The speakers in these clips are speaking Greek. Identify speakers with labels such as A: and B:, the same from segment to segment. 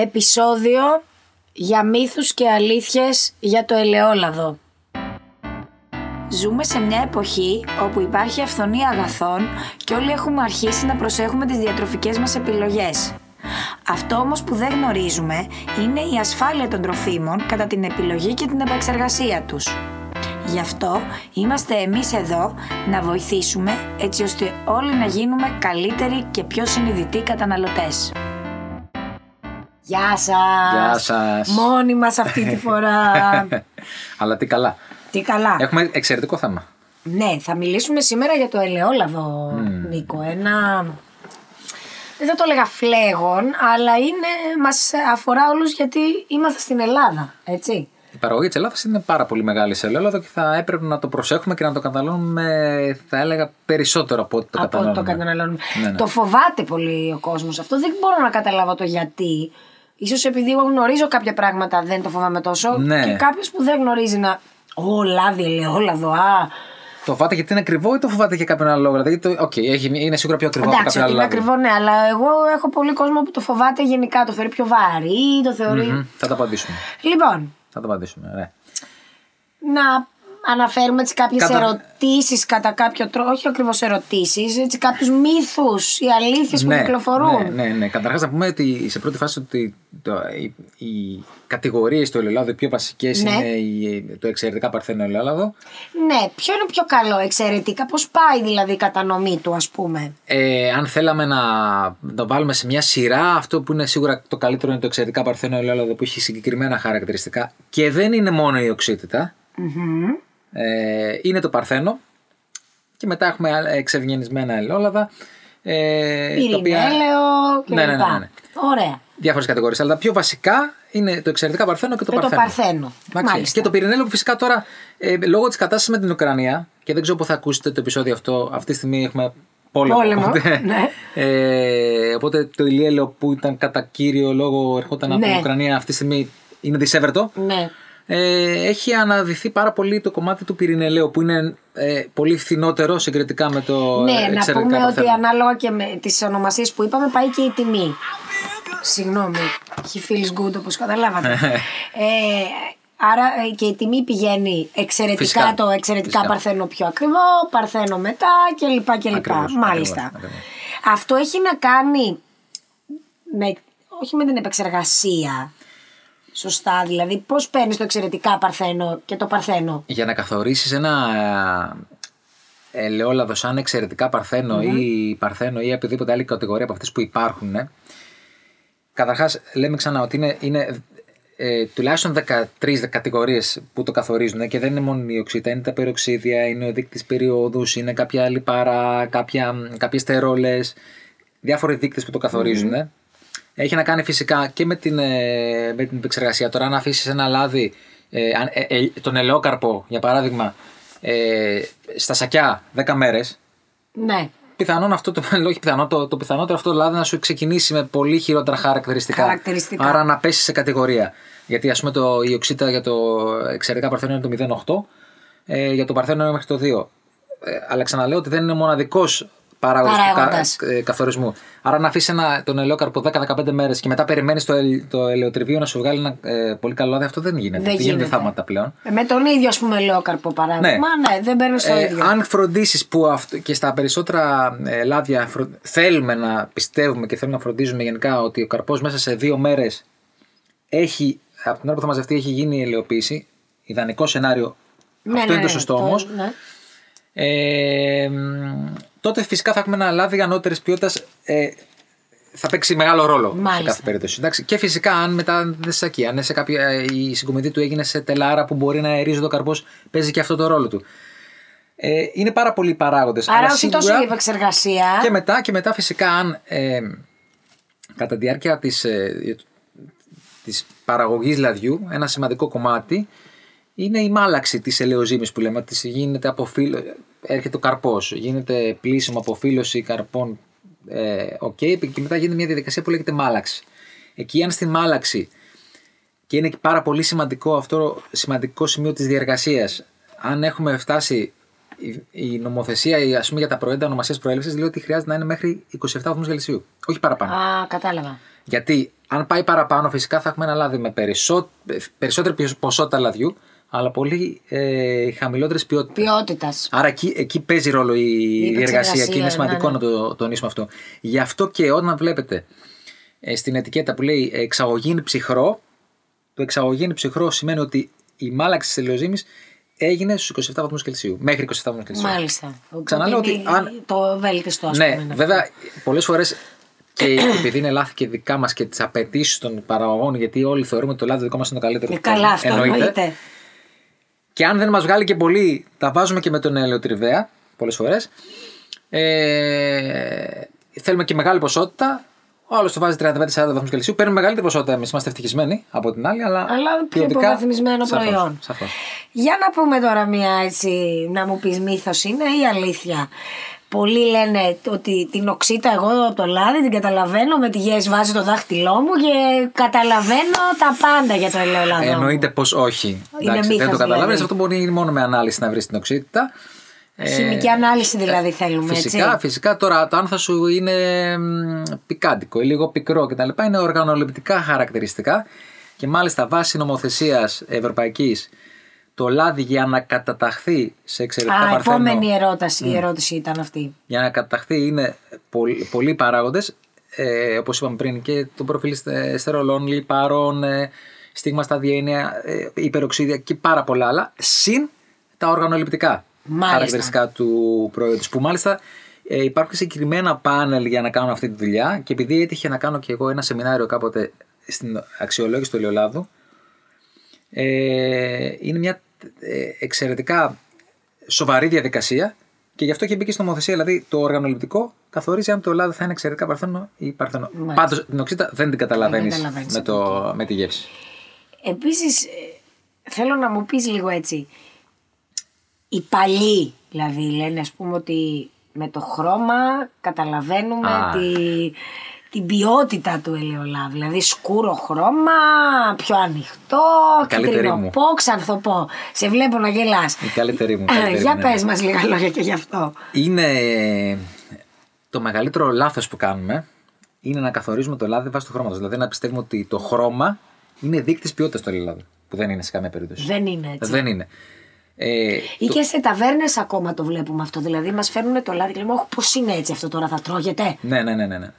A: Επισόδιο για μύθους και αλήθειες για το ελαιόλαδο. Ζούμε σε μια εποχή όπου υπάρχει αυθονία αγαθών και όλοι έχουμε αρχίσει να προσέχουμε τις διατροφικές μας επιλογές. Αυτό όμως που δεν γνωρίζουμε είναι η ασφάλεια των τροφίμων κατά την επιλογή και την επεξεργασία τους. Γι' αυτό είμαστε εμείς εδώ να βοηθήσουμε έτσι ώστε όλοι να γίνουμε καλύτεροι και πιο συνειδητοί καταναλωτές. Γεια σας!
B: Γεια σας.
A: Μόνοι μας αυτή τη φορά.
B: Αλλά τι καλά.
A: Τι καλά.
B: Έχουμε εξαιρετικό θέμα.
A: Ναι, θα μιλήσουμε σήμερα για το ελαιόλαδο, Νίκο. Ένα... Δεν θα το έλεγα φλέγον, αλλά είναι, μας αφορά όλους γιατί είμαστε στην Ελλάδα, έτσι.
B: Η παραγωγή της Ελλάδας είναι πάρα πολύ μεγάλη σε ελαιόλαδο και θα έπρεπε να το προσέχουμε και να το καταναλώνουμε, θα έλεγα, περισσότερο από ό,τι το
A: από ό,τι
B: καταναλώνουμε.
A: το καταναλώνουμε.
B: Ναι, ναι.
A: Το φοβάται πολύ ο κόσμος αυτό. Δεν μπορώ να καταλάβω το γιατί. Ίσως επειδή εγώ γνωρίζω κάποια πράγματα δεν το φοβάμαι τόσο.
B: Ναι.
A: Και κάποιος που δεν γνωρίζει να. Ω, λάδι, ελαιόλαδο, α.
B: Το φοβάται γιατί είναι ακριβό ή το φοβάται για κάποιον άλλο λόγο; Δηλαδή, το, okay, έχει, είναι σίγουρα πιο ακριβό
A: Εντάξει,
B: από
A: ότι
B: κάποιο
A: είναι
B: άλλο.
A: ακριβό, ναι, αλλά εγώ έχω πολύ κόσμο που το φοβάται γενικά. Το θεωρεί πιο βαρύ, το θεωρεί.
B: Μμμ, Θα το απαντήσουμε.
A: Λοιπόν,
B: Θα το απαντήσουμε. Ναι.
A: να αναφέρουμε έτσι κάποιες
B: Κατα-
A: ερωτήσεις κατά κάποιο τρόπο, όχι ακριβώς ερωτήσεις, έτσι κάποιους μύθους ή αλήθειες που κυκλοφορούν.
B: Ναι, ναι, ναι. Καταρχάς να πούμε ότι σε πρώτη φάση ότι το, οι, οι κατηγορίες του ελαιόλαδου, οι πιο βασικές
A: Ναι.
B: είναι η, το εξαιρετικά παρθένο ελαιόλαδο.
A: Ναι, ποιο είναι πιο καλό εξαιρετικά, πώς πάει δηλαδή η κατανομή του ας πούμε;
B: Ε, αν θέλαμε να το βάλουμε σε μια σειρά, αυτό που είναι σίγουρα το καλύτερο είναι το εξαιρετικά παρθένο ελαιόλαδο που έχει συγκεκριμένα χαρακτηριστικά και δεν είναι μόνο η οξύτητα. Ε, είναι το παρθένο και μετά έχουμε άλλα εξευγενισμένα ελαιόλαδα. Ε,
A: Πυρηνέλαιο κλπ.
B: Ναι, ναι, ναι, ναι, ναι.
A: Ωραία.
B: Διάφορες κατηγορίες. Αλλά τα πιο βασικά είναι το εξαιρετικά παρθένο και το
A: Και το
B: παρθένο.
A: παρθένο.
B: Εντάξει.
A: Μάλιστα.
B: Και το πυρηνέλαιο που φυσικά τώρα ε, λόγω της κατάστασης με την Ουκρανία και δεν ξέρω πού θα ακούσετε το επεισόδιο αυτό. Αυτή τη στιγμή έχουμε πόλεμο.
A: Πόλεμο,
B: Οπότε,
A: ναι.
B: ε, οπότε το ηλιέλαιο που ήταν κατά κύριο λόγο ερχόταν από
A: Ναι.
B: την Ουκρανία αυτή τη στιγμή είναι δισεύρετο.
A: Ναι.
B: Ε, έχει αναδυθεί πάρα πολύ το κομμάτι του πυρηνελαίου που είναι ε, πολύ φθηνότερο συγκριτικά με το
A: Ναι,
B: ε,
A: να
B: εξαιρετικά
A: πούμε ότι
B: παρθένο.
A: ανάλογα και με τις ονομασίες που είπαμε πάει και η τιμή. Συγγνώμη, he feels good όπως καταλάβατε. ε, άρα ε, και η τιμή πηγαίνει εξαιρετικά
B: Φυσικά.
A: το εξαιρετικά
B: Φυσικά.
A: παρθένο πιο ακριβό, παρθένο μετά κλπ. κλπ.
B: Ακριβώς,
A: Μάλιστα.
B: ακριβώς, ακριβώς.
A: Αυτό έχει να κάνει με, όχι με την επεξεργασία. Σωστά, δηλαδή πώς παίρνεις το εξαιρετικά παρθένο και το παρθένο;
B: Για να καθορίσεις ένα ε, ελαιόλαδος σαν εξαιρετικά παρθένο ή παρθένο ή οποιαδήποτε άλλη κατηγορία από αυτές που υπάρχουν ε, καταρχάς λέμε ξανά ότι είναι, είναι ε, τουλάχιστον 13 κατηγορίες που το καθορίζουν και δεν είναι μόνο η οξύτα, είναι τα περιοξίδια, είναι ο δείκτης περιόδους, είναι κάποια λιπαρά, κάποια, κάποιες τερόλες, διάφοροι δείκτες που το καθορίζουν. ε. Έχει να κάνει φυσικά και με την, ε, με την επεξεργασία. Τώρα, αν αφήσεις ένα λάδι, ε, αν- ε, ε, τον ελαιόκαρπο για παράδειγμα, ε, στα σακιά 10 μέρες,
A: Ναι,
B: πιθανόν αυτό το, όχι πιθανό, το, το πιθανότερο αυτό το λάδι να σου ξεκινήσει με πολύ χειρότερα χαρακτηριστικά.
A: Χαρακτηριστικά.
B: Άρα να πέσει σε κατηγορία. Γιατί ας πούμε το, η οξύτα για το εξαιρετικά παρθένο είναι το 0,8, ε, για το παρθένο είναι μέχρι το 2. Ε, αλλά ξαναλέω ότι δεν είναι μοναδικός παράγοντα του
A: Παράγοντας.
B: κα, ε, καθορισμού. Άρα να αφήσει τον ελαιόκαρπο 10-15 μέρες και μετά περιμένεις το, ελ, το ελαιοτριβείο να σου βγάλει ένα ε, πολύ καλό λάδι, αυτό δεν γίνεται.
A: Δεν
B: Δεν γίνονται
A: γίνεται.
B: θαύματα πλέον.
A: Ε, με τον ίδιο ας πούμε ελαιόκαρπο παράδειγμα. Ναι, δεν παίρνεις το
B: Ε,
A: ίδιο.
B: αν φροντίσεις που αυτό, και στα περισσότερα ε, λάδια φρο- θέλουμε να πιστεύουμε και θέλουμε να φροντίζουμε γενικά ότι ο καρπός μέσα σε δύο μέρες έχει, από την ώρα που θα μαζευτεί, έχει γίνει η ελαιοποίηση. Ιδανικό σενάριο.
A: Ναι,
B: αυτό
A: ναι,
B: είναι το
A: ναι,
B: σωστό
A: το-
B: όμως.
A: ναι.
B: Ε, μ, τότε φυσικά θα έχουμε ένα λάδι ανώτερης ποιότητας. Ε, θα παίξει μεγάλο ρόλο σε
A: Μάλιστα.
B: κάθε περίπτωση. Εντάξει. Και φυσικά, αν μετά δεν σε σακί, αν είναι σε κάποια, ε, η συγκομιδή του έγινε σε τελάρα που μπορεί να αερίζει το καρπός, παίζει και αυτό το ρόλο του. Ε, είναι πάρα πολλοί παράγοντες.
A: Άρα όχι τόσο η επεξεργασία.
B: Και μετά, και μετά φυσικά αν ε, κατά τη διάρκεια της, ε, της παραγωγής λαδιού ένα σημαντικό κομμάτι είναι η μάλαξη της ελαιοζύμης που λέμε. Της γίνεται αποφύλλωση, έρχεται ο καρπός, γίνεται πλύσιμο, αποφύλλωση καρπών ε, οκ, και μετά γίνεται μια διαδικασία που λέγεται μάλαξη. Εκεί αν στη μάλαξη και είναι και πάρα πολύ σημαντικό αυτό σημαντικό σημείο της διεργασίας αν έχουμε φτάσει η, η νομοθεσία η, ας πούμε, για τα προϊόντα ονομασίας προέλευσης λέει ότι χρειάζεται να είναι μέχρι 27 βαθμούς Κελσίου. Όχι παραπάνω.
A: Α, κατάλαβα.
B: Γιατί αν πάει παραπάνω, φυσικά θα έχουμε ένα λάδι με περισσό... περισσότερη ποσότητα λαδιού, αλλά πολύ ε, χαμηλότερης ποιότητας.
A: Ποιότητας.
B: Άρα εκεί, εκεί παίζει ρόλο η, η εργασία
A: επεξεργασία,
B: και είναι
A: ναι,
B: σημαντικό
A: ναι.
B: να το τονίσουμε αυτό. Γι' αυτό και όταν βλέπετε ε, στην ετικέτα που λέει εξαγωγή ψυχρό, το εξαγωγή ψυχρό σημαίνει ότι η μάλαξη της ελαιοζύμης έγινε στους 27 βαθμούς Κελσίου. Μέχρι 27 βαθμούς Κελσίου.
A: Μάλιστα.
B: Ξαναλέω
A: Οπότε
B: ότι
A: είναι
B: αν-
A: Το βέλτιστο, ας
B: Ναι,
A: πούμε.
B: βέβαια, πολλές φορές και επειδή είναι λάθη και δικά μας και τις απαιτήσεις των παραγωγών, γιατί όλοι θεωρούμε ότι το λάδι δικό μας είναι το καλύτερο.
A: Ε, Καλά, αυτό εννοείται.
B: Και αν δεν μας βγάλει και πολύ, τα βάζουμε και με τον ελαιοτριβέα πολλές φορές. Ε, θέλουμε και μεγάλη ποσότητα. Ο άλλος το βάζει 35-40 βαθμούς Κελσίου. Παίρνουμε μεγαλύτερη ποσότητα εμείς. Είμαστε ευτυχισμένοι από την άλλη. Αλλά,
A: Αλλά πιο
B: ποιοτικά,
A: υποβαθμισμένο
B: σαφώς,
A: προϊόν.
B: σαφώς.
A: Για να πούμε τώρα μια έτσι, να μου πεις μύθος είναι ή αλήθεια. Πολλοί λένε ότι την οξύτα εγώ το λάδι την καταλαβαίνω με τη γέση βάζει το δάχτυλό μου και καταλαβαίνω τα πάντα για το ελαιολάδο. μου.
B: Εννοείται πως όχι.
A: Είναι
B: Εντάξει, δεν
A: μύθος,
B: το καταλαβαίνεις.
A: δηλαδή.
B: Αυτό μπορεί μόνο με ανάλυση να βρεις την οξύτητα. Ε,
A: Χημική ανάλυση δηλαδή θέλουμε
B: Φυσικά,
A: έτσι.
B: φυσικά τώρα το αν θα σου είναι μ, πικάντικο ή λίγο πικρό κτλ. είναι οργανοληπτικά χαρακτηριστικά και μάλιστα βάσει νομοθεσίας ευρωπαϊκής το λάδι για να καταταχθεί σε εξαιρετικά
A: Α,
B: παρθένο.
A: επόμενη ερώτηση, η ερώτηση ήταν αυτή.
B: Για να καταταχθεί είναι πολλοί, πολλοί παράγοντες, ε, όπως είπαμε πριν, και το προφίλ στε- στερολών, λιπαρών, ε, στίγμα στα διένεια, ε, υπεροξίδια και πάρα πολλά άλλα, συν τα οργανοληπτικά
A: Μάλιστα.
B: χαρακτηριστικά του προϊόντος. Που μάλιστα ε, υπάρχουν συγκεκριμένα πάνελ για να κάνουν αυτή τη δουλειά και επειδή έτυχε να κάνω και εγώ ένα σεμινάριο κάποτε στην αξιολόγηση του ελαιολάδου, ε, είναι μια ε, εξαιρετικά σοβαρή διαδικασία και γι' αυτό και μπήκε στην νομοθεσία. Δηλαδή το οργανοληπτικό καθορίζει αν το λάδι θα είναι εξαιρετικά παρθένο ή παρθένο.
A: Μάλιστα.
B: Πάντως την οξύτα δεν την καταλαβαίνεις
A: καταλαβαίνεις
B: με,
A: από
B: το, με τη γεύση.
A: Επίσης ε, θέλω να μου πεις λίγο έτσι. Οι παλιοί δηλαδή λένε ας πούμε ότι με το χρώμα καταλαβαίνουμε
B: Α.
A: τη, την ποιότητα του ελαιολάδου. Δηλαδή σκούρο χρώμα, πιο ανοιχτό,
B: καλύτερη μου.
A: κυτρινοπό, ξανθοπό. Σε βλέπω να γελάς.
B: Η καλύτερη μου. η καλύτερη
A: Για
B: μου, ναι.
A: πες μας λίγα λόγια και γι' αυτό.
B: Είναι το μεγαλύτερο λάθος που κάνουμε είναι να καθορίζουμε το λάδι βάσει του χρώματος. Δηλαδή να πιστεύουμε ότι το χρώμα είναι δείκτης ποιότητας του ελαιολάδου. Που δεν είναι σε καμία περίπτωση.
A: Δεν είναι έτσι.
B: Δεν είναι. Ε,
A: Ή
B: το-
A: και σε ταβέρνες ακόμα το βλέπουμε αυτό. Δηλαδή μας φέρνουν το λάδι και λέμε, όχι πώς είναι έτσι αυτό τώρα θα τρώγεται.
B: Ναι, ναι, ναι, ναι.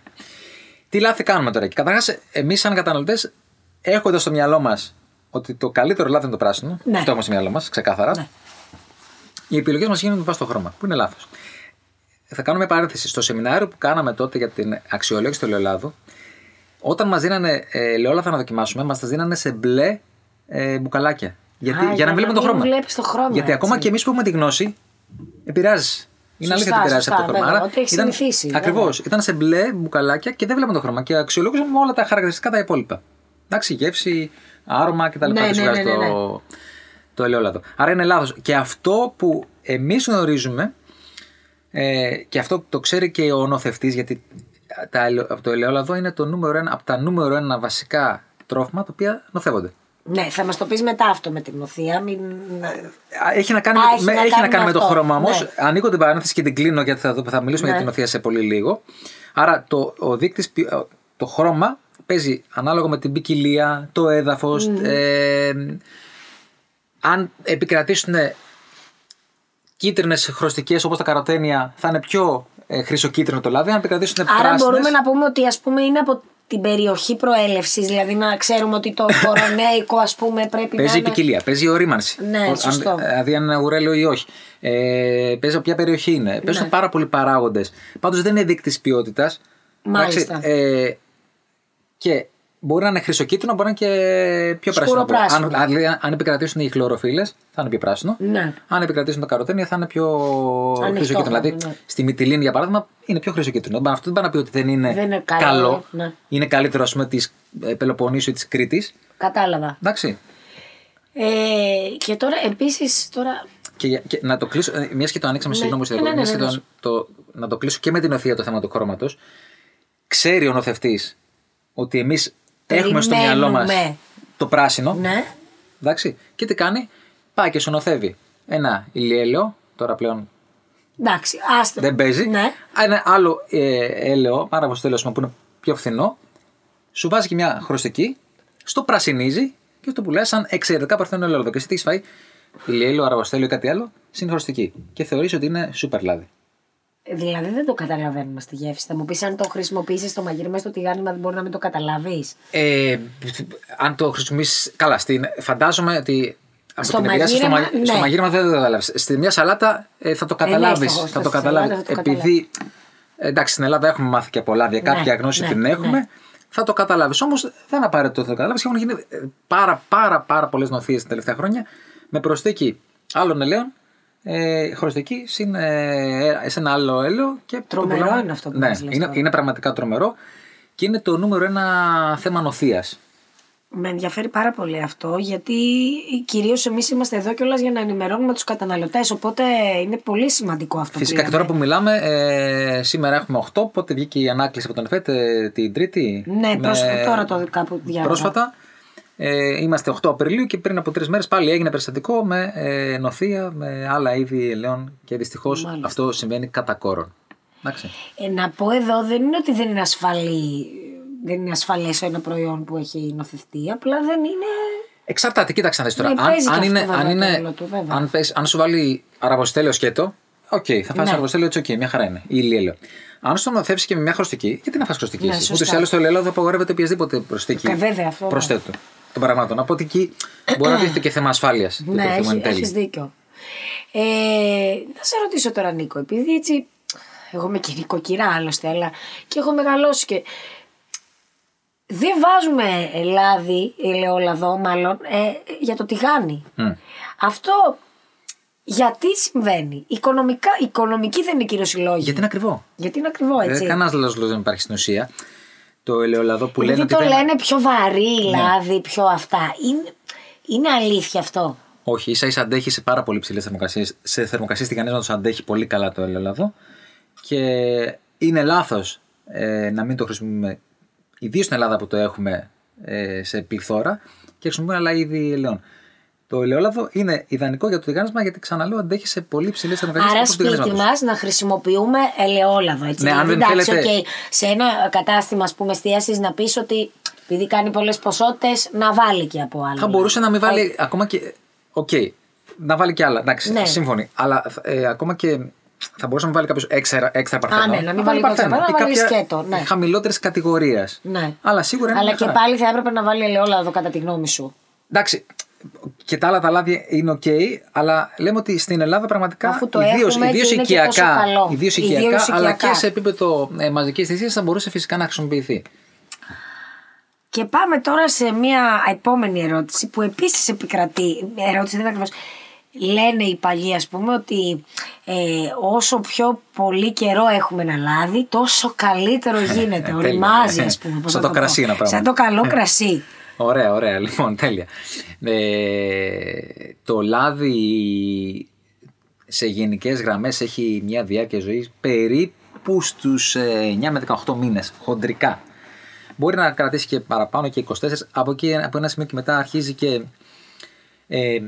B: Ναι. Τι λάθη κάνουμε τώρα εκεί. Καταρχάς, εμείς σαν καταναλωτές, έχοντα στο μυαλό μας ότι το καλύτερο λάδι είναι το πράσινο,
A: Ναι.
B: αυτό έχουμε στο μυαλό μας, ξεκάθαρα,
A: Ναι.
B: οι επιλογές μας γίνονται βάσει το χρώμα, που είναι λάθος; Θα κάνουμε παρένθεση. Στο σεμινάριο που κάναμε τότε για την αξιολόγηση του ελαιολάδου, όταν μας δίνανε ε, ελαιόλαδα να δοκιμάσουμε, μας τα δίνανε σε μπλε ε, μπουκαλάκια. Γιατί,
A: Α,
B: για να μην βλέπουμε το
A: μην
B: χρώμα.
A: βλέπεις το χρώμα,
B: Γιατί ακόμα
A: έτσι.
B: και εμείς που έχουμε τη γνώση, επηρεάζει. Είναι
A: Σωστά,
B: αλήθεια ότι επηρεάζει
A: σωστά,
B: αυτό το χρώμα.
A: βέβαια, ότι έχεις συνηθίσει,
B: Ακριβώς.
A: βέβαια.
B: Ήταν σε μπλε μπουκαλάκια και δεν βλέπαμε το χρώμα. Και αξιολόγησαμε όλα τα χαρακτηριστικά τα υπόλοιπα. Εντάξει, γεύση, άρωμα κτλ.
A: Ναι,
B: που σου
A: ναι,
B: βγάζει
A: ναι, ναι,
B: το, το ελαιόλαδο. Άρα είναι λάθος. Και αυτό που εμείς γνωρίζουμε, ε, και αυτό το ξέρει και ο νοθευτή, γιατί τα, ελαιο- το ελαιόλαδο είναι το νούμερο ένα, από τα νούμερο ένα βασικά τρόφιμα τα οποία νοθεύονται.
A: Ναι, θα μας το πεις μετά αυτό με την νοθεία. Μην...
B: Α, Έχει να κάνει,
A: Α,
B: με,
A: έχει
B: με,
A: να
B: έχει
A: κάνει
B: να κάνει
A: με
B: με το
A: αυτό.
B: χρώμα όμως.
A: Ναι.
B: Ανοίγω την παρένθεση και την κλείνω γιατί θα, θα μιλήσουμε
A: Ναι.
B: για την οθεία σε πολύ λίγο. Άρα το, ο δείκτης, ποι- το χρώμα παίζει ανάλογα με την ποικιλία, το έδαφος. Ε, αν επικρατήσουν κίτρινες χρωστικές όπως τα καροτένια, θα είναι πιο ε, χρυσοκίτρινο το λάδι. Αν επικρατήσουν
A: Άρα
B: πράσινες,
A: μπορούμε να πούμε ότι ας πούμε είναι από την περιοχή προέλευσης, δηλαδή να ξέρουμε ότι το κορονέικο ας πούμε πρέπει
B: Παίζει
A: να
B: η
A: είναι...
B: ποικιλία, παίζει η ορίμανση.
A: Ναι,
B: Πώς-
A: σωστό.
B: Αν, δηλαδή αν είναι ουρέλιο ή όχι. Ε, παίζει από ποια περιοχή είναι. Παίζουν
A: Ναι.
B: πάρα πολλοί παράγοντες. Πάντως δεν είναι δείκτης ποιότητας.
A: Μάλιστα.
B: Ε, και μπορεί να είναι χρυσοκίτρινο, μπορεί να είναι και πιο πράσινο.
A: Σκουροπράσινο.
B: Αν, αν, δηλαδή, αν επικρατήσουν οι χλωροφύλλε, θα είναι πιο πράσινο.
A: Ναι.
B: Αν επικρατήσουν τα καροτένια, θα είναι πιο
A: Ανοιχτό
B: χρυσοκίτρινο.
A: χρώμα,
B: Δηλαδή,
A: ναι.
B: στη μυτιλίνη, για παράδειγμα, είναι πιο χρυσοκίτρινο. Αυτό δεν πάει να πει ότι δεν είναι,
A: Δεν είναι καλό, ναι.
B: Είναι καλύτερο, ας πούμε, της Πελοποννήσου ή της Κρήτης.
A: Κατάλαβα.
B: Εντάξει.
A: Ε, και τώρα επίσης τώρα...
B: Και, για- και να το κλείσω, μιας και το ανοίξαμε,
A: Ναι.
B: συγγνώμη,
A: Ναι,
B: ναι,
A: ναι, ναι,
B: μιας και
A: ναι,
B: το, το, να το κλείσω και με την οθεία το θέμα του χρώματος. Ξέρει ο νοθευτής ότι εμείς έχουμε στο μυαλό μας
A: Περιμένουμε.
B: το πράσινο.
A: Ναι.
B: Εντάξει. Και τι κάνει, πάει και σου νοθεύει ένα ηλιέλαιο, τώρα πλέον
A: Εντάξει, άστο.
B: δεν παίζει.
A: Ναι.
B: Ένα άλλο ε, έλαιο, πάρα που είναι πιο φθηνό, σου βάζει και μια χρωστική, στο πρασινίζει και το πουλάει σαν εξαιρετικά παρθένο ελαιόλαδο. Και εσύ τι έχεις φάει, ηλιέλαιο, αργοστέλιο ή κάτι άλλο, συν χρωστική. Και θεωρείς ότι είναι σούπερ λάδι.
A: Δηλαδή δεν το καταλαβαίνουμε στη γεύση. Θα μου πεις αν το χρησιμοποιήσεις στο μαγείρεμα στο τηγάνιμα δεν μπορεί να μην το καταλάβεις.
B: Ε, αν το χρησιμοποιήσεις. Καλά, στην, φαντάζομαι ότι. Από
A: Στο
B: την εμπειρία σου στο,
A: μαγείρεμα,
B: μα- στο
A: ναι.
B: μαγείρεμα δεν το καταλάβεις. Στη μια σαλάτα ε, θα το καταλάβεις.
A: στο-
B: θα
A: στο-
B: το
A: στη
B: καταλάβεις.
A: σαλάτα θα το
B: Επειδή. Εντάξει, στην Ελλάδα έχουμε μάθει και από λάδια, κάποια
A: Ναι,
B: γνώση
A: ναι,
B: την έχουμε.
A: ναι.
B: Θα το καταλάβεις. Όμως δεν είναι απαραίτητο ότι θα το καταλάβεις. Έχουν γίνει ε, πάρα, πάρα, πάρα πολλές νοθείες τα τελευταία χρόνια με προσθήκη άλλων ελαίων. Ε, χρωστική συν ε, σε ένα άλλο έλαιο. Και το
A: Τρομερό
B: πουλάμε.
A: είναι αυτό που
B: ναι,
A: μας λες
B: είναι,
A: τώρα.
B: είναι πραγματικά τρομερό και είναι το νούμερο ένα θέμα νοθείας.
A: Με ενδιαφέρει πάρα πολύ αυτό, γιατί κυρίως εμείς είμαστε εδώ κιόλας για να ενημερώνουμε τους καταναλωτές. Οπότε είναι πολύ σημαντικό αυτό
B: Φυσικά
A: που
B: και τώρα
A: λέμε.
B: που μιλάμε, ε, σήμερα έχουμε 8, πότε βγήκε η ανάκληση από τον ΕΦΕΤ ε, την Τρίτη.
A: Ναι,
B: με-
A: πρόσφατα, τώρα το κάπου διάβαζα.
B: Πρόσφατα. Ε, είμαστε 8 Απριλίου και πριν από τρεις μέρες πάλι έγινε περιστατικό με ε, νοθεία, με άλλα είδη ελαιών και δυστυχώς
A: Μάλιστα.
B: αυτό συμβαίνει κατά κόρον. Εντάξει.
A: Ε, να πω εδώ, δεν είναι ότι δεν είναι ασφαλή. Δεν είναι ασφαλές ένα προϊόν που έχει νοθευτεί, απλά δεν είναι.
B: Εξαρτάται, κοίταξε να δεις τώρα.
A: Ναι,
B: αν,
A: παίζει και
B: αν,
A: αυτό
B: είναι,
A: βέβαια
B: αν,
A: το
B: είναι,
A: ρόλο του, βέβαια.
B: αν, πες- αν σου βάλει αραβοσιτέλαιο σκέτο, οκ, θα φας
A: Ναι.
B: αραβοσιτέλαιο έτσι, οκ, μια χαρά είναι. Ή ηλιέλαιο. Αν σου το νοθεύσει και με μια χρωστική, γιατί να φας χρωστική.
A: Ναι,
B: εσύ;
A: σωστά.
B: Ούτως ή άλλως το ελαιόλαδο απαγορεύεται οποιασδήποτε προσθήκη
A: Ε, βέβαια, αυτό, ναι.
B: Προσθέτου των πραγμάτων. Από ότι εκεί μπορεί να τίθεται και θέμα ασφάλειας.
A: Ναι, έχει, έχεις δίκιο. Ε, να σε ρωτήσω τώρα, Νίκο, επειδή έτσι. Εγώ είμαι και νοικοκυρά άλλωστε, αλλά και έχω μεγαλώσει και. Δεν βάζουμε λάδι, ελαιόλαδο μάλλον, ε, για το τηγάνι. Αυτό γιατί συμβαίνει; Οικονομικά, οικονομική δεν είναι κύριο λόγη.
B: Γιατί είναι ακριβό.
A: Γιατί είναι ακριβό έτσι.
B: Δεν κανένα λόγος δεν υπάρχει στην ουσία. Το ελαιόλαδο που
A: Επειδή
B: λένε ότι.
A: το
B: δεν- Ναι.
A: λένε πιο βαρύ λάδι, πιο αυτά. Είναι, είναι αλήθεια αυτό.
B: Όχι, ίσα ίσα αντέχει σε πάρα πολύ ψηλές θερμοκρασίες. Σε θερμοκρασίες τηγανίζοντα αντέχει πολύ καλά το ελαιόλαδο. Και είναι λάθος ε, να μην το χρησιμοποιούμε, ιδίως στην Ελλάδα που το έχουμε ε, σε πληθώρα και χρησιμοποιούμε άλλα είδη ελαιών. Το ελαιόλαδο είναι ιδανικό για το τηγάνισμα γιατί ξαναλέω αντέχει σε πολύ ψηλές θερμοκρασίες.
A: Άρα σπίτι μας να χρησιμοποιούμε ελαιόλαδο. Έτσι.
B: Ναι, αν
A: δηλαδή,
B: δεν
A: εντάξει,
B: θέλετε-
A: οκ, σε ένα κατάστημα ας πούμε εστίασης να πεις ότι επειδή κάνει πολλές ποσότητες να βάλει και από άλλο.
B: Θα μπορούσε να μην βάλει ακόμα και. Οκ, να βάλει και άλλα. Εντάξει,
A: Ναι.
B: σύμφωνοι. Αλλά ε, ακόμα και θα μπορούσε να βάλει κάποιος έξτρα, έξτρα παρθένο.
A: ναι, να μην βάλει έξτρα παρθένο, να βάλει σκέτο, ναι.
B: Χαμηλότερης κατηγορίας.
A: Ναι.
B: Αλλά σίγουρα είναι
A: Αλλά
B: μια
A: και
B: χαρά.
A: πάλι θα έπρεπε να βάλει ελαιόλαδο κατά τη γνώμη σου.
B: Εντάξει, και τα άλλα τα λάδια είναι οκ, αλλά λέμε ότι στην Ελλάδα πραγματικά
A: Αφού το
B: ιδίως,
A: έχουμε και
B: ιδίως
A: είναι και τόσο
B: οικιακά,
A: καλό.
B: ιδίως
A: Ιδίως
B: οικιακά, αλλά
A: οικιακά.
B: και σε επίπεδο ε, μαζικής εστίασης θα μπορούσε φυσικά να χρησιμοποιηθεί.
A: Και πάμε τώρα σε μια επόμενη ερώτηση που επίσης επικρατεί. Ερώτηση δεν είναι ακριβώς. Λένε οι παλιοί ας πούμε ότι ε, όσο πιο πολύ καιρό έχουμε ένα λάδι τόσο καλύτερο γίνεται.
B: Τέλεια.
A: Οριμάζει ας πούμε. πώς
B: Σαν
A: να
B: το
A: πω.
B: κρασί ένα πράγμα.
A: Σαν το καλό κρασί.
B: Ωραία, ωραία. Λοιπόν, τέλεια. Ε, το λάδι σε γενικές γραμμές έχει μια διάρκεια ζωής περίπου στους ε, 9 με 18 μήνες, χοντρικά. Μπορεί να κρατήσει και παραπάνω και 24. Από εκεί, από ένα σημείο και μετά αρχίζει και ε,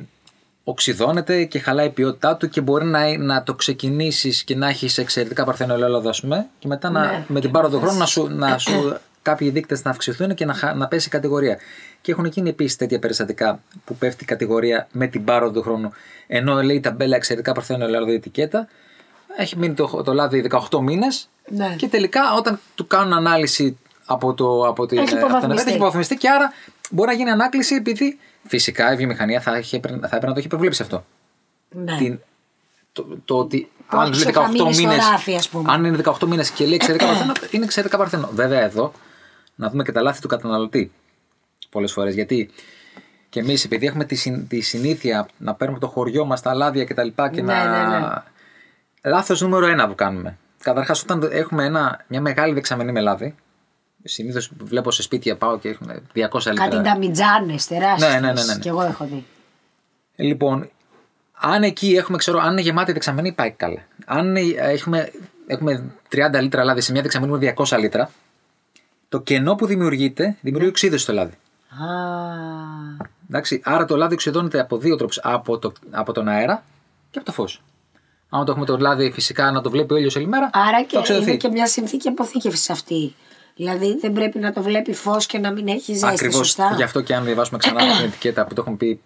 B: οξυδώνεται και χαλάει η ποιότητά του και μπορεί να, να το ξεκινήσεις και να έχεις εξαιρετικά παρθένο ελαιόλαδο ας πούμε και μετά να,
A: Ναι,
B: με την πάροδο χρόνου να σου, να σου κάποιοι δείκτες να αυξηθούν και να, χα- να πέσει η κατηγορία. Και έχουν γίνει επίσης τέτοια περιστατικά που πέφτει η κατηγορία με την πάροδο χρόνου ενώ λέει η ταμπέλα εξαιρετικά παρθένο ελαιόλαδο η ετικέτα έχει μείνει το, το λάδι 18 μήνες
A: Ναι.
B: και τελικά όταν του κάνουν ανάλυση από, το, από, την,
A: Έχει
B: από τον
A: υποβαθμιστεί.
B: ΕΒΕΤ, έχει υποβαθμιστεί και άρα μπορεί να γίνει ανάκληση επειδή φυσικά η βιομηχανία θα, είχε, θα έπρεπε να το έχει προβλέψει αυτό.
A: Ναι.
B: Την, το, το ότι
A: Το
B: αν
A: έχεις
B: είναι
A: θα
B: 18
A: μείνει στο
B: μήνες,
A: ράφι, ας πούμε.
B: αν είναι 18 μήνες και λέει εξαιρετικά παρθένο, είναι εξαιρετικά παρθένο. Βέβαια εδώ να δούμε και τα λάθη του καταναλωτή πολλές φορές γιατί και εμείς, επειδή έχουμε τη, συν- τη συνήθεια να παίρνουμε από το χωριό μας τα λάδια και τα λοιπά και
A: Ναι,
B: να.
A: ναι, ναι.
B: Λάθος νούμερο ένα που κάνουμε. Καταρχάς, όταν έχουμε ένα, μια μεγάλη δεξαμενή με λάδι, συνήθως βλέπω σε σπίτια πάω και έχουν 200 λίτρα.
A: Κάτι νταμιτζάνες τεράστιες.
B: Ναι, ναι, ναι, ναι, ναι.
A: Και εγώ έχω δει.
B: Λοιπόν, αν εκεί έχουμε, ξέρω, αν είναι γεμάτη δεξαμενή, πάει καλά. Αν έχουμε, έχουμε 30 λίτρα λάδι σε μια δεξαμενή με 200 λίτρα, το κενό που δημιουργείται δημιουργεί οξύδωση στο λάδι.
A: Α,
B: Εντάξει, άρα το λάδι οξυδώνεται από δύο τρόπους. Από, το, από τον αέρα και από το φως. Αν το έχουμε το λάδι φυσικά να το βλέπει ο ήλιος όλη μέρα,
A: άρα
B: θα
A: και
B: οξυδωθεί.
A: είναι και μια συνθήκη αποθήκευσης αυτή. Δηλαδή δεν πρέπει να το βλέπει φως και να μην έχει ζέστη.
B: Ακριβώς.
A: Σωστά;
B: Γι' αυτό και αν διαβάσουμε ξανά την ετικέτα που το έχουμε πει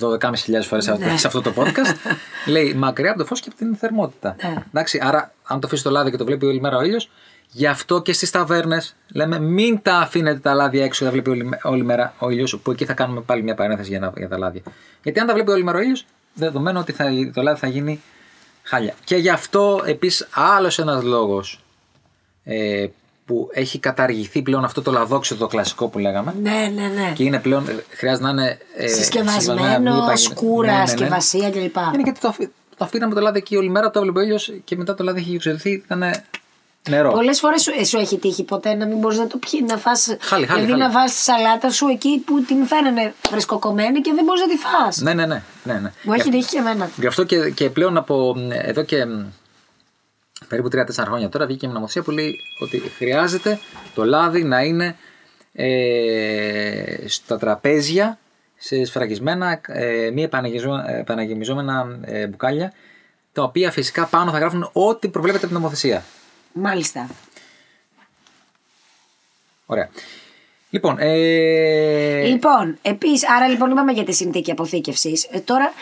B: 12.500 φορές
A: Ναι.
B: σε αυτό το podcast, λέει μακριά από το φως και από την θερμότητα.
A: Ναι.
B: Εντάξει, άρα αν το αφήσει το λάδι και το βλέπει όλη μέρα ο ήλιος, γι' αυτό και στις ταβέρνες λέμε μην τα αφήνετε τα λάδια έξω, τα βλέπει όλη, όλη μέρα ο ήλιος, που εκεί θα κάνουμε πάλι μια παρένθεση για, να- για τα λάδια. Γιατί αν τα βλέπει όλη μέρα ο ήλιος, δεδομένου ότι θα, το λάδι θα γίνει χάλια. Και γι' αυτό επίσης άλλος ένας λόγος ε, που έχει καταργηθεί πλέον αυτό το λαδόξιδο κλασικό που λέγαμε.
A: Ναι, ναι, ναι.
B: Και είναι πλέον, ε, χρειάζεται να είναι. ε,
A: Συσκευασμένος,
B: μη υπαγε-
A: σκούρα,
B: Ναι, ναι, ναι.
A: σκευασία κλπ.
B: Είναι γιατί το, αφή- το αφήναμε το λάδι εκεί όλη μέρα, το έβλεπε ο ήλιος και μετά το λάδι έχει εξοδηθεί, ήταν νερό.
A: Πολλές φορές σου, ε, σου έχει τύχει ποτέ να μην μπορείς να το πιει, να φας,
B: Χάλι, χάλι,
A: δηλαδή
B: χάλι.
A: να φας τη σαλάτα σου εκεί που την φέρνανε φρεσκοκομμένη και δεν μπορείς να τη φας.
B: Ναι, ναι, ναι. ναι, ναι.
A: Μου έχει
B: Γι'
A: τύχει και εμένα.
B: Γι' αυτό και, και πλέον από μ, εδώ και μ, περίπου 3-4 χρόνια τώρα βγήκε μια νομοθεσία που λέει ότι χρειάζεται το λάδι να είναι ε, στα τραπέζια σε σφραγισμένα ε, μη επαναγγιζο- επαναγεμιζόμενα ε, μπουκάλια τα οποία φυσικά πάνω θα γράφουν ό,τι προβλέπεται από την νομοθεσία.
A: Μάλιστα.
B: Ωραία. Λοιπόν, ε,
A: Λοιπόν, επίσης, άρα λοιπόν είπαμε για τη συνθήκη αποθήκευσης. τώρα,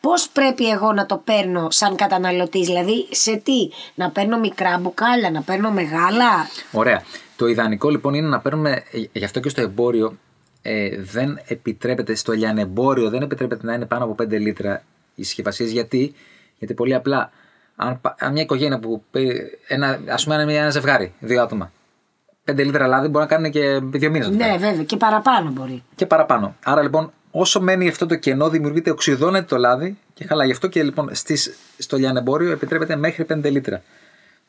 A: πώς πρέπει εγώ να το παίρνω σαν καταναλωτής, δηλαδή σε τι, να παίρνω μικρά μπουκάλια, να παίρνω μεγάλα;
B: Ωραία. Το ιδανικό λοιπόν είναι να παίρνουμε, ε, γι' αυτό και στο εμπόριο ε, δεν επιτρέπεται, στο λιανεμπόριο δεν επιτρέπεται να είναι πάνω από 5 λίτρα οι συσκευασίες. Γιατί; Γιατί πολύ απλά, αν, πα- αν μια οικογένεια που, πει- ένα, ας πούμε ένα, ένα ζευγάρι, δύο άτομα, 5 λίτρα λάδι μπορεί να κάνουν και δύο μήνες.
A: Ναι, βέβαια, και παραπάνω μπορεί.
B: Και παραπάνω. Άρα λοιπόν, όσο μένει αυτό το κενό, δημιουργείται, οξυδώνεται το λάδι και χαλάει. Γι' αυτό και λοιπόν στις, στο λιανεμπόριο επιτρέπεται μέχρι 5 λίτρα.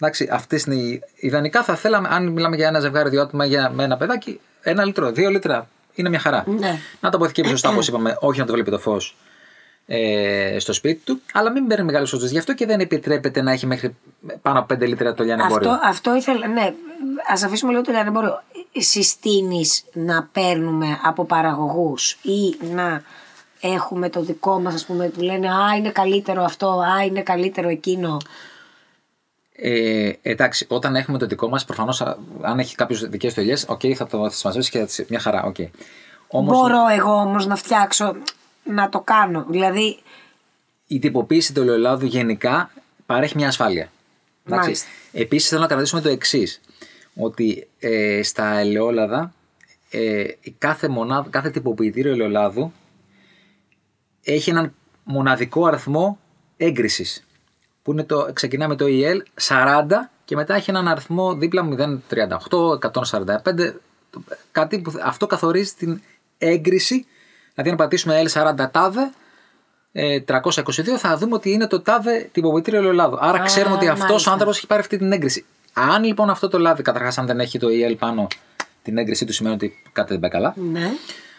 B: Εντάξει, αυτές είναι οι. Ιδανικά θα θέλαμε, αν μιλάμε για ένα ζευγάρι, δύο άτομα για, με ένα παιδάκι, ένα λίτρο, δύο λίτρα είναι μια χαρά.
A: Ναι.
B: Να το αποθηκεύει σωστά, όπως είπαμε, όχι να το βλέπει το φως ε, στο σπίτι του, αλλά μην παίρνει μεγάλες ποσότητε. Γι' αυτό και δεν επιτρέπεται να έχει μέχρι πάνω από 5 λίτρα το λιανεμπόριο.
A: Αυτό, αυτό ήθελα. Ναι, ας αφήσουμε λίγο το λιανεμπόριο. Συστήνεις να παίρνουμε από παραγωγούς ή να έχουμε το δικό μας, ας πούμε, που λένε Α, είναι καλύτερο αυτό, Α, είναι καλύτερο εκείνο.
B: Ε, εντάξει, όταν έχουμε το δικό μας, προφανώς αν έχει κάποιες δικές του ελιές, οκ, θα το μαζέψεις και θα τις- μια χαρά. Okay. Όμως
A: Μπορώ εγώ όμως να φτιάξω, να το κάνω. Δηλαδή,
B: η τυποποίηση του ελαιολάδου γενικά παρέχει μια ασφάλεια.
A: Μάλιστα.
B: Επίσης, θέλω να κρατήσουμε το εξής. Ότι ε, στα ελαιόλαδα, ε, κάθε, μονάδα, κάθε τυποποιητήριο ελαιολάδου έχει έναν μοναδικό αριθμό έγκρισης. Που είναι το, ξεκινά με το EL 40 και μετά έχει έναν αριθμό δίπλα 038, 145. Κάτι που αυτό καθορίζει την έγκριση. Δηλαδή, αν πατήσουμε EL40 τάδε, ε, 322 θα δούμε ότι είναι το τάδε τυποποιητήριο ελαιολάδου. Άρα
A: Α,
B: ξέρουμε ότι αυτός ο
A: μάλιστα.
B: άνθρωπος έχει πάρει αυτή την έγκριση. Αν λοιπόν αυτό το λάδι, καταρχάς, αν δεν έχει το EL πάνω την έγκρισή του, σημαίνει ότι κάτι δεν πάει καλά.
A: ναι.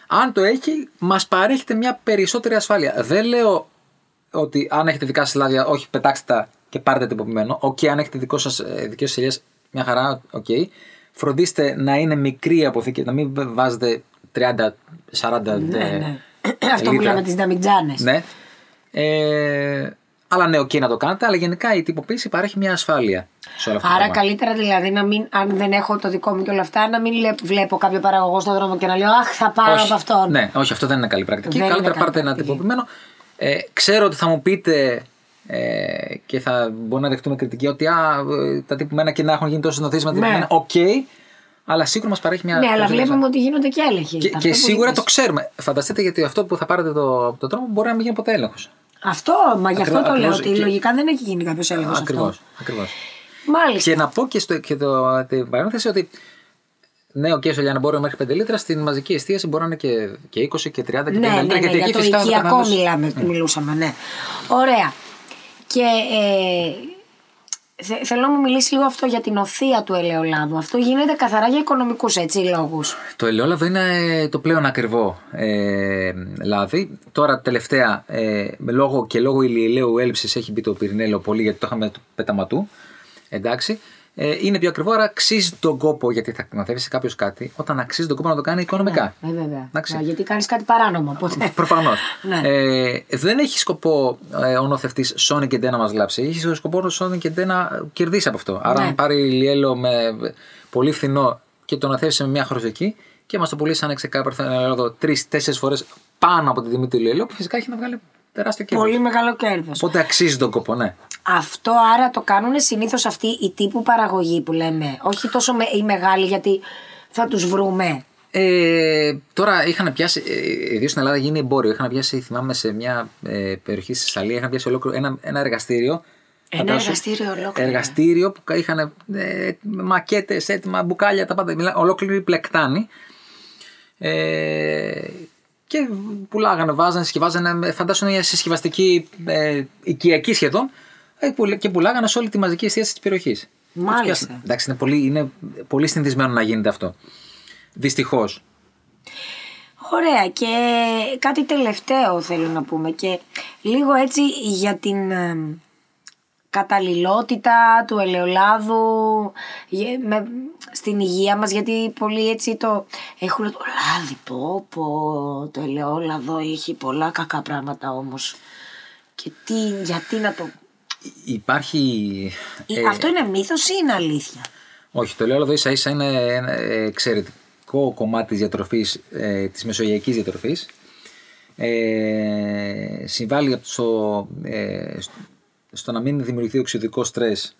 B: Αν το έχει, μας παρέχεται μια περισσότερη ασφάλεια. Δεν λέω ότι αν έχετε δικά σας λάδια, όχι πετάξτε τα και πάρτε τυποποιημένο. Οκ, αν έχετε δικό σας, ε, δικές σας ελιές, μια χαρά, οκ. Φροντίστε να είναι μικρή η αποθήκη, να μην βάζετε 30-40
A: Ναι,
B: ε,
A: ναι. Αυτό που
B: λίτρα.
A: λέμε τις νταμιτζάνες.
B: Ναι. Ε, αλλά ναι, οκ να το κάνετε, αλλά γενικά η τυποποίηση παρέχει μια ασφάλεια σε όλα αυτά τα
A: Άρα
B: πράγματα.
A: καλύτερα δηλαδή να μην, αν δεν έχω το δικό μου και όλα αυτά, να μην λέ- βλέπω κάποιο παραγωγό στον δρόμο και να λέω Αχ, θα πάρω
B: όχι,
A: από αυτόν.
B: Ναι, όχι, αυτό δεν είναι καλή πρακτική.
A: Δεν είναι
B: Καλύτερα
A: καλή
B: πάρτε ένα
A: πρακτική.
B: τυποποιημένο. Ε, ξέρω ότι θα μου πείτε ε, και θα μπορεί να δεχτούμε κριτική ότι α, ε, τα τυποποιημένα κοινά έχουν γίνει τόσο συνοδείς με τα
A: Ναι.
B: τυποποιημένα. Οκ, αλλά σίγουρα μας παρέχει μια.
A: Ναι, αλλά
B: πολύ
A: βλέπουμε ότι γίνονται και έλεγχοι.
B: Και,
A: Αυτό
B: και
A: που
B: σίγουρα
A: είπες.
B: το ξέρουμε. Φανταστείτε γιατί αυτό που θα πάρετε το, από το δρόμο μπορεί να μην γίνει ποτέ έλεγχος.
A: Αυτό, μα γι' αυτό
B: Ακριβώς-
A: το λέω
B: ακριβώς
A: ότι
B: και-
A: λογικά δεν έχει γίνει κάποιος έλεγχος.
B: Ακριβώς. Ακριβώς.
A: Μάλιστα.
B: Και να πω και, στο, και το, την παρένθεση ότι ναι, οκ, στο λιανεμπόριο μέχρι 5 λίτρα, στην μαζική εστίαση μπορεί να είναι και, και 20 και 30 και 50
A: Ναι, ναι,
B: λίτρα.
A: ναι,
B: γιατί
A: για
B: εκεί
A: το
B: φυσικά θα το
A: οικιακό
B: καταναλώσει.
A: μιλάμε, μιλούσαμε, ναι. Ωραία. Και ε, θε- θέλω να μου μιλήσεις λίγο αυτό για την οθεία του ελαιολάδου. Αυτό γίνεται καθαρά για οικονομικούς έτσι λόγους.
B: Το ελαιόλαδο είναι το πλέον ακριβό ε, λάδι. Τώρα τελευταία, ε, με λόγω και λόγω ηλιελαίου έλλειψης έχει μπει το πυρηνέλαιο πολύ γιατί το είχαμε του πεταματού. Εντάξει. Ε, είναι πιο ακριβό, άρα αξίζει τον κόπο γιατί θα μαθαίνεις σε κάποιος κάτι όταν αξίζει τον κόπο να το κάνει οικονομικά.
A: Ε, βέβαια.
B: Εντάξει.
A: Α, γιατί κάνεις κάτι παράνομο. Οπότε.
B: Προφανώς.
A: Ναι.
B: ε, δεν έχει σκοπό ε, ο νοθευτής Sony και Nte να μας βλάψει. Έχει σκοπό ο Sony και Nte να κερδίσει από αυτό. Άρα,
A: Ναι.
B: αν πάρει ηλιέλαιο με πολύ φθηνό και τον αθέρισε με μια χρωστική και μας το πουλήσανε ξεκάθαρα ελαιόλαδο τρει-τέσσερι φορές πάνω από τη τιμή του ηλίου, που φυσικά έχει να βγάλει τεράστιο κέρδος.
A: Πολύ μεγάλο κέρδος.
B: Οπότε αξίζει τον κόπο, ναι.
A: Αυτό άρα το κάνουν συνήθως αυτοί οι τύπου παραγωγή που λέμε. Όχι τόσο με, οι μεγάλοι γιατί θα τους βρούμε.
B: Ε, τώρα είχαν πιάσει, ε, ιδίως στην Ελλάδα γίνει εμπόριο. Είχαν πιάσει, θυμάμαι, σε μια ε, περιοχή στη Θεσσαλία, είχαν πιάσει ολόκληρο ένα, ένα εργαστήριο.
A: Ένα
B: Φαντάσου,
A: εργαστήριο ολόκληρο.
B: Εργαστήριο που είχαν ε, μακέτες, έτοιμα, μπουκάλια, τα πάντα. μιλά- Ολόκληρη πλεκτάνη. Ε, και πουλάγανε, βάζανε, συσκευάζανε. Φαντάσου μια συσκευαστική ε, οικιακή σχεδόν. Ε, που- Και πουλάγανε σε όλη τη μαζική εστίαση της περιοχής.
A: Μάλιστα.
B: Εντάξει, είναι πολύ, είναι πολύ συνηθισμένο να γίνεται αυτό. Δυστυχώς.
A: Ωραία και κάτι τελευταίο θέλω να πούμε και λίγο έτσι για την ε, καταλληλότητα του ελαιολάδου γε- με, στην υγεία μας γιατί πολλοί έτσι το έχουν το λάδι πω πω το ελαιόλαδο έχει πολλά κακά πράγματα όμως και τι, γιατί να το...
B: Υπάρχει.
A: Ε, Αυτό είναι μύθος ή είναι αλήθεια;
B: Όχι, το ελαιόλαδο ίσα ίσα είναι ένα εξαιρετικό κομμάτι της διατροφής, ε, της μεσογειακής διατροφής. Ε, συμβάλλει στο, ε, στο να μην δημιουργηθεί οξυδικό στρες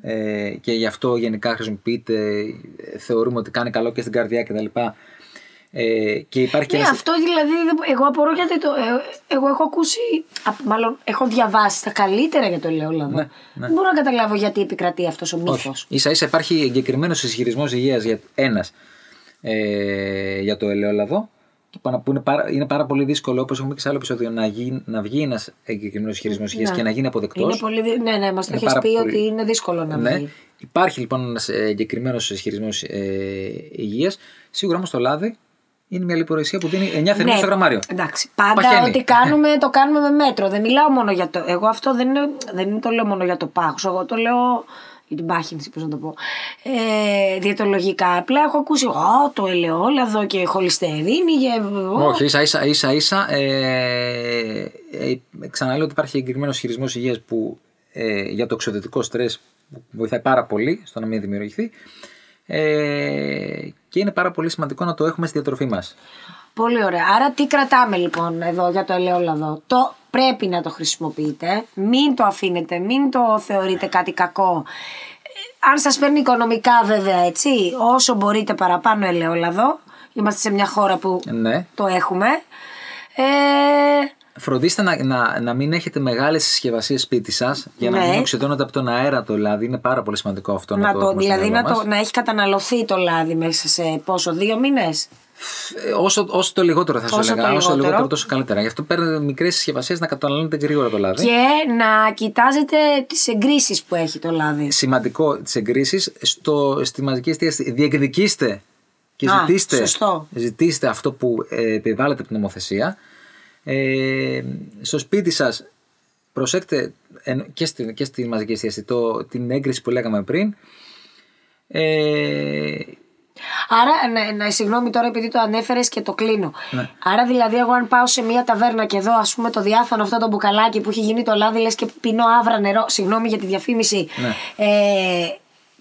B: ε, και γι' αυτό γενικά χρησιμοποιείται, ε, θεωρούμε ότι κάνει καλό και στην καρδιά κτλ. Ε, και υπάρχει και
A: Ναι,
B: ένας-
A: αυτό δηλαδή, δεν- εγώ απορώ γιατί το, ε, εγώ έχω ακούσει, α, μάλλον έχω διαβάσει τα καλύτερα για το ελαιόλαδο.
B: Ναι, ναι.
A: Δεν μπορώ να καταλάβω γιατί επικρατεί αυτός ο μύθος.
B: Ίσα ίσα υπάρχει εγκεκριμένος ισχυρισμός υγείας για ένας ε, για το ελαιόλαδο. και πάνω- Που είναι πάρα, είναι πάρα πολύ δύσκολο, όπως έχουμε πει και σε άλλο επεισόδιο, να, γι, να βγει ένας εγκεκριμένος ισχυρισμός υγείας
A: Ναι.
B: και να γίνει αποδεκτός.
A: Είναι πολύ, δυ- ναι, ναι, μας το
B: Είναι
A: έχεις
B: πάρα
A: πει
B: πολύ-
A: ότι είναι δύσκολο να
B: Ναι.
A: βγει.
B: Υπάρχει λοιπόν ένας εγκεκριμένος ισχυρισμός ε, υγείας. Σίγουρα όμως το λάδι είναι μια λιπορεσία που δίνει 9 θερμίδες στο γραμμάριο.
A: Εντάξει. Πάντα
B: Παχαίνει.
A: ό,τι κάνουμε το κάνουμε με μέτρο. Δεν μιλάω μόνο για το. Εγώ αυτό δεν, είναι, δεν είναι το λέω μόνο για το πάχος. Εγώ το λέω για την πάχυνση, πώς να το πω. Ε, διαιτολογικά. Απλά έχω ακούσει Ω, το ελαιόλαδο και χολυστερίνη. Και... ω».
B: Όχι, ίσα ίσα, ίσα, ίσα ε, ε, ξαναλέω ότι υπάρχει εγκεκριμένος ισχυρισμό υγείας που ε, για το εξοδετικό στρες που βοηθάει πάρα πολύ στο να μην δημιουργηθεί. Ε, και είναι πάρα πολύ σημαντικό να το έχουμε στη διατροφή μας.
A: Πολύ ωραία. Άρα τι κρατάμε λοιπόν εδώ για το ελαιόλαδο; Το πρέπει να το χρησιμοποιείτε. Μην το αφήνετε. Μην το θεωρείτε κάτι κακό. Ε, Αν σας παίρνει οικονομικά βέβαια έτσι, όσο μπορείτε παραπάνω ελαιόλαδο. Είμαστε σε μια χώρα που
B: Ναι.
A: το έχουμε. Ε,
B: Φροντίστε να, να, να μην έχετε μεγάλες συσκευασίες σπίτι σας για να
A: Ναι.
B: μην οξυδώνονται από τον αέρα το λάδι. Είναι πάρα πολύ σημαντικό αυτό να,
A: να
B: το,
A: το,
B: έχουμε στο
A: δηλαδή
B: μυαλό
A: να,
B: μας.
A: το, να έχει καταναλωθεί το λάδι μέσα σε πόσο, δύο μήνες;
B: Ε, Όσο, όσο το λιγότερο θα σου
A: Όσο
B: έλεγα.
A: το
B: Όσο
A: λιγότερο.
B: λιγότερο τόσο καλύτερα. Γι' αυτό παίρνετε μικρές συσκευασίες να καταναλώνετε γρήγορα το λάδι.
A: Και να κοιτάζετε τις εγκρίσεις που έχει το λάδι.
B: σημαντικό τις εγκρίσεις στη μαζική εστίαση. Διεκδικήστε και
A: Α,
B: ζητήστε,
A: σωστό.
B: ζητήστε αυτό που ε, επιβάλλεται από την νομοθεσία. Ε, στο σπίτι σας προσέξτε εν- και, στη, και στη μαζική εστίαση το, την έγκριση που λέγαμε πριν. Ε,
A: Άρα, ναι, ναι, συγγνώμη τώρα επειδή το ανέφερες και το κλείνω.
B: Ναι.
A: Άρα δηλαδή εγώ αν πάω σε μια ταβέρνα και δω ας πούμε το διάφανο αυτό το μπουκαλάκι που έχει γίνει το λάδι λες και πίνω άβρα νερό, συγγνώμη για τη διαφήμιση,
B: Ναι.
A: ε,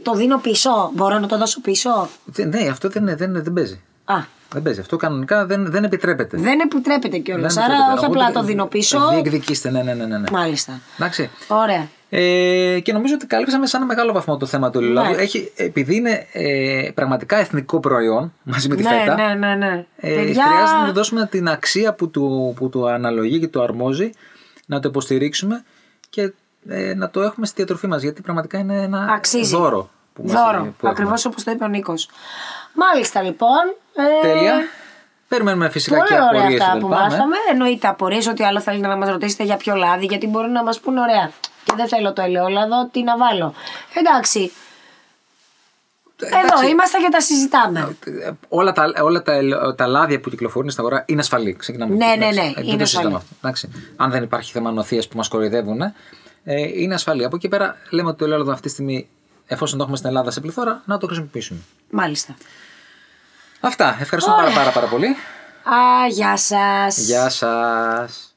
A: το δίνω πίσω, μπορώ να το δώσω πίσω;
B: δεν- ναι, αυτό δεν, δεν, δεν παίζει.
A: Α,
B: Δεν παίζει. Αυτό κανονικά δεν, δεν επιτρέπεται.
A: δεν επιτρέπεται κιόλας.
B: Δεν
A: Άρα
B: επιτρέπεται.
A: όχι απλά
B: Οπότε
A: το δίνω πίσω.
B: Διεκδικήστε, ναι, ναι, ναι. ναι, ναι.
A: Μάλιστα.
B: Εντάξει.
A: Ωραία.
B: Ε, και νομίζω ότι καλύψαμε σε ένα μεγάλο βαθμό το θέμα του ελαιολάδου.
A: Ναι.
B: Έχει, επειδή είναι ε, πραγματικά εθνικό προϊόν μαζί με τη
A: ναι,
B: φέτα,
A: ναι, ναι, ναι.
B: ε,
A: Παιδιά,
B: χρειάζεται να του δώσουμε την αξία που του, που του αναλογεί και του αρμόζει, να το υποστηρίξουμε και ε, να το έχουμε στη διατροφή μας γιατί πραγματικά είναι ένα
A: αξίζει.
B: δώρο που μας
A: Δώρο.
B: που έχουμε.
A: Ακριβώς όπως το είπε ο Νίκος. Μάλιστα λοιπόν. Ε,
B: Τέλεια. Περιμένουμε φυσικά
A: Πολύ
B: και
A: ωραία
B: απορίες
A: αυτά
B: και
A: που
B: τα λοιπά, ναι.
A: μάθαμε. Εννοείται απορίες ότι άλλο θέλετε να μας ρωτήσετε για ποιο λάδι, γιατί μπορεί να μας πούν ωραία. Και δεν θέλω το ελαιόλαδο, τι να βάλω. Εντάξει. Εδώ είμαστε και τα συζητάμε.
B: Ε, όλα τα, όλα τα, ελ- τα λάδια που κυκλοφορούν στην αγορά είναι ασφαλή. Ξεκινάμε.
A: Ναι,
B: από εκεί,
A: ναι,
B: εντάξει.
A: ναι,
B: Ε, δεν
A: είναι
B: το συζητάμε
A: ασφαλή.
B: αυτό, εντάξει. Αν δεν υπάρχει θέμα νοθείας που μας κοροϊδεύουν, ε, είναι ασφαλή. Από εκεί πέρα λέμε ότι το ελαιόλαδο αυτή τη στιγμή, εφόσον το έχουμε στην Ελλάδα σε πληθώρα, να το χρησιμοποιήσουμε.
A: Μάλιστα.
B: Αυτά. Ευχαριστούμε πάρα, πάρα, πάρα πολύ.
A: Α, γεια σας.
B: Γεια σας.